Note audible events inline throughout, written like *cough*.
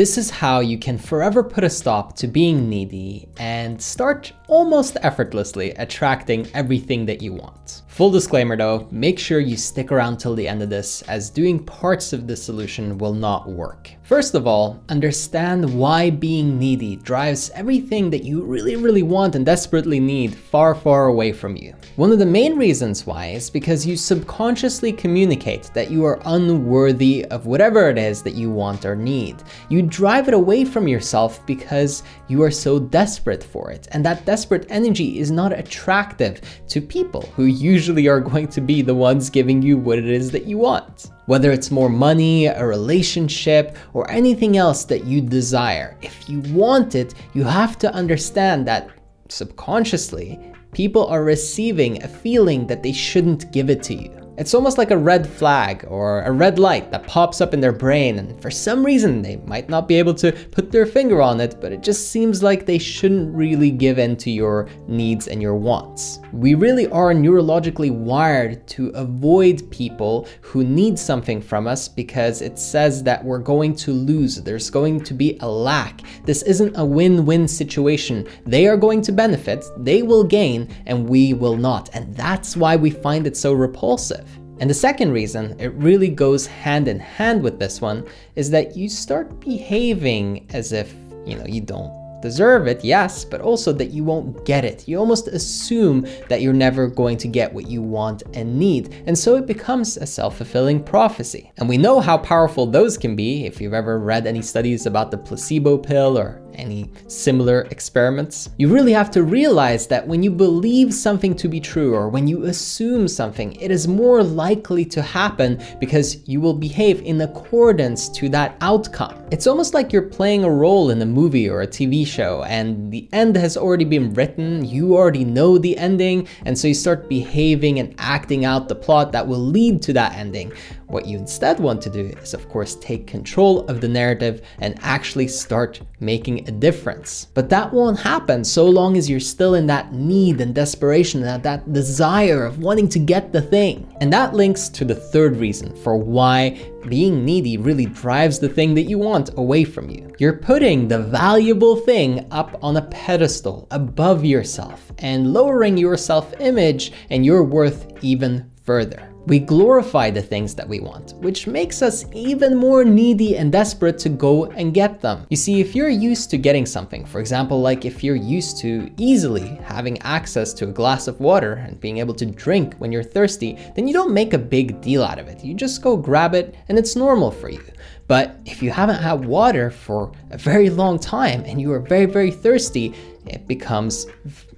This is how you can forever put a stop to being needy and start almost effortlessly attracting everything that you want. Full disclaimer though, make sure you stick around till the end of this, as doing parts of this solution will not work. First of all, understand why being needy drives everything that you really, really want and desperately need far, far away from you. One of the main reasons why is because you subconsciously communicate that you are unworthy of whatever it is that you want or need. You drive it away from yourself because you are so desperate for it, and that desperate energy is not attractive to people who usually are going to be the ones giving you what it is that you want. Whether it's more money, a relationship, or anything else that you desire, if you want it, you have to understand that subconsciously, people are receiving a feeling that they shouldn't give it to you. It's almost like a red flag or a red light that pops up in their brain, and for some reason they might not be able to put their finger on it, but it just seems like they shouldn't really give in to your needs and your wants. We really are neurologically wired to avoid people who need something from us because it says that we're going to lose, there's going to be a lack. This isn't a win win situation. They are going to benefit, they will gain, and we will not. And that's why we find it so repulsive. And the second reason it really goes hand in hand with this one is that you start behaving as if, you know, you don't deserve it, yes, but also that you won't get it. You almost assume that you're never going to get what you want and need. And so it becomes a self fulfilling prophecy. And we know how powerful those can be if you've ever read any studies about the placebo pill or any similar experiments. You really have to realize that when you believe something to be true or when you assume something, it is more likely to happen because you will behave in accordance to that outcome. It's almost like you're playing a role in a movie or a TV show and the end has already been written, you already know the ending, and so you start behaving and acting out the plot that will lead to that ending. What you instead want to do is, of course, take control of the narrative and actually start making a difference. But that won't happen so long as you're still in that need and desperation, that, that desire of wanting to get the thing. And that links to the third reason for why being needy really drives the thing that you want away from you. You're putting the valuable thing up on a pedestal above yourself and lowering your self image and your worth even further. We glorify the things that we want, which makes us even more needy and desperate to go and get them. You see, if you're used to getting something, for example, like if you're used to easily having access to a glass of water and being able to drink when you're thirsty, then you don't make a big deal out of it. You just go grab it and it's normal for you. But if you haven't had water for a very long time and you are very, very thirsty, it becomes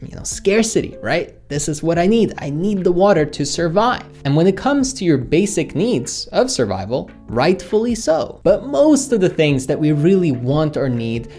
you know scarcity right this is what i need. I need the water to survive. And when it comes to your basic needs of survival rightfully so. But most of the things that we really want or need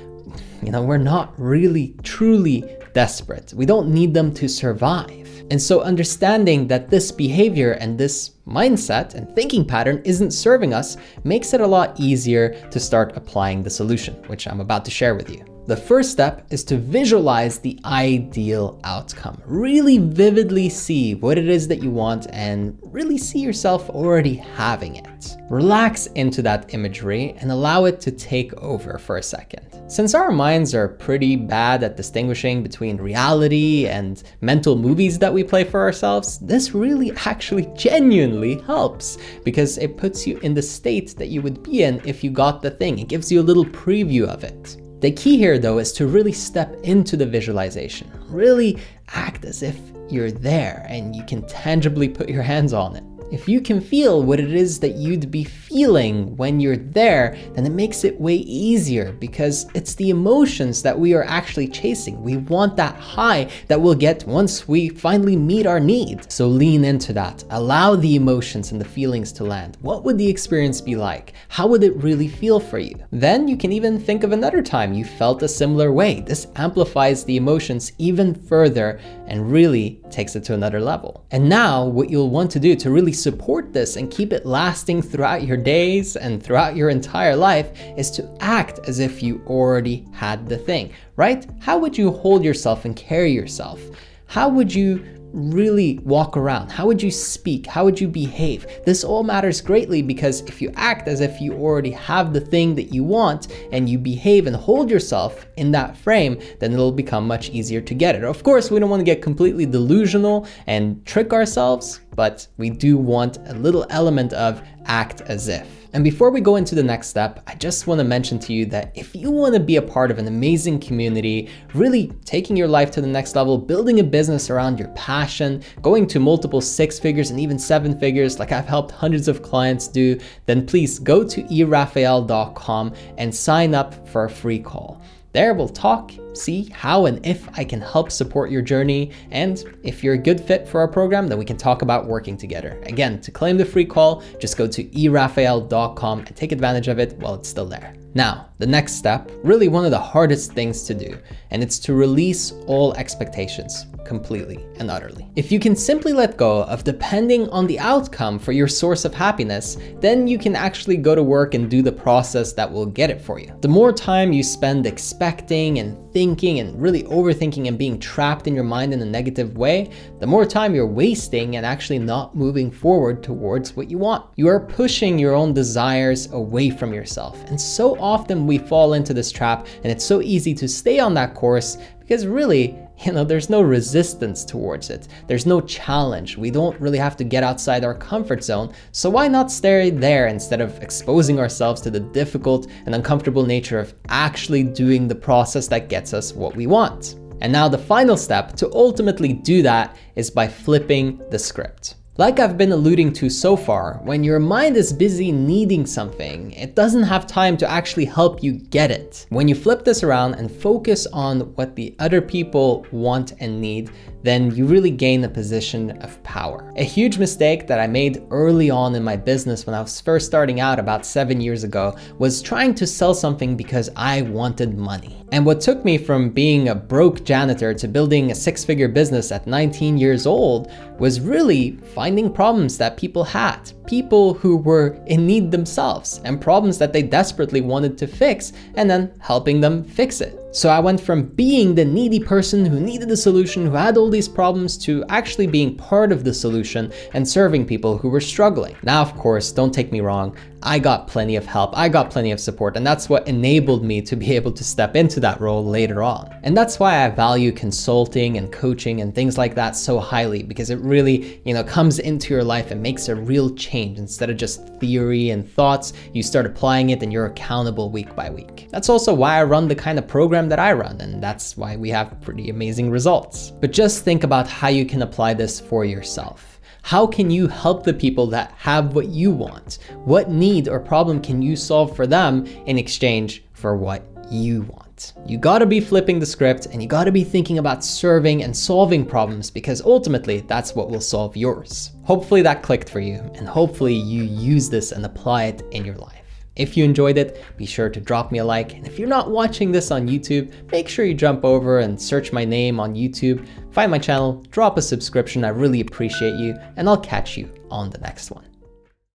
you know we're not really truly desperate. We don't need them to survive. And so understanding that this behavior and this mindset and thinking pattern isn't serving us makes it a lot easier to start applying the solution which i'm about to share with you the first step is to visualize the ideal outcome. Really vividly see what it is that you want and really see yourself already having it. Relax into that imagery and allow it to take over for a second. Since our minds are pretty bad at distinguishing between reality and mental movies that we play for ourselves, this really actually genuinely helps because it puts you in the state that you would be in if you got the thing. It gives you a little preview of it. The key here, though, is to really step into the visualization. Really act as if you're there and you can tangibly put your hands on it. If you can feel what it is that you'd be feeling when you're there, then it makes it way easier because it's the emotions that we are actually chasing. We want that high that we'll get once we finally meet our need. So lean into that. Allow the emotions and the feelings to land. What would the experience be like? How would it really feel for you? Then you can even think of another time you felt a similar way. This amplifies the emotions even further and really takes it to another level. And now, what you'll want to do to really support this and keep it lasting throughout your days and throughout your entire life is to act as if you already had the thing, right? How would you hold yourself and carry yourself? How would you really walk around? How would you speak? How would you behave? This all matters greatly because if you act as if you already have the thing that you want and you behave and hold yourself in that frame, then it'll become much easier to get it. Of course, we don't want to get completely delusional and trick ourselves, but we do want a little element of act as if. And before we go into the next step, I just want to mention to you that if you want to be a part of an amazing community, really taking your life to the next level, building a business around your passion, going to multiple six figures and even seven figures, like I've helped hundreds of clients do, then please go to erafael.com and sign up for a free call. There we'll talk, see how and if I can help support your journey, and if you're a good fit for our program, then we can talk about working together. Again, to claim the free call, just go to erafael.com and take advantage of it while it's still there. Now, the next step, really one of the hardest things to do, and it's to release all expectations completely and utterly. If you can simply let go of depending on the outcome for your source of happiness, then you can actually go to work and do the process that will get it for you. The more time you spend expecting and thinking and really overthinking and being trapped in your mind in a negative way, the more time you're wasting and actually not moving forward towards what you want. You are pushing your own desires away from yourself. And so often we fall into this trap, and it's so easy to stay on that course because really, you know, there's no resistance towards it. There's no challenge. We don't really have to get outside our comfort zone. So why not stay there instead of exposing ourselves to the difficult and uncomfortable nature of actually doing the process that gets us what we want? And now the final step to ultimately do that is by flipping the script. Like I've been alluding to so far, when your mind is busy needing something, it doesn't have time to actually help you get it. When you flip this around and focus on what the other people want and need, then you really gain a position of power. A huge mistake that I made early on in my business when I was first starting out about seven years ago was trying to sell something because I wanted money. And what took me from being a broke janitor to building a six figure business at 19 years old was really finding problems that people had, people who were in need themselves, and problems that they desperately wanted to fix, and then helping them fix it. So I went from being the needy person who needed a solution, who had all these problems, to actually being part of the solution and serving people who were struggling. Now, of course, don't take me wrong, I got plenty of help, I got plenty of support, and that's what enabled me to be *laughs* able to step into that role later on. And that's why I value consulting and coaching and things like that so highly because it really, you know, comes into your life and makes a real change instead of just theory and thoughts. You start applying it and you're accountable week by week. That's also why I run the kind of program that I run, and that's why we have pretty amazing results. But just think about how you can apply this for yourself. How can you help the people that have what you want? What need or problem can you solve for them in exchange for what you want? You gotta be flipping the script and you gotta be thinking about serving and solving problems because ultimately that's what will solve yours. Hopefully that clicked for you and hopefully you use this and apply it in your life. If you enjoyed it, be sure to drop me a like. And if you're not watching this on YouTube, make sure you jump over and search my name on YouTube, find my channel, drop a subscription. I really appreciate you, and I'll catch you on the next one.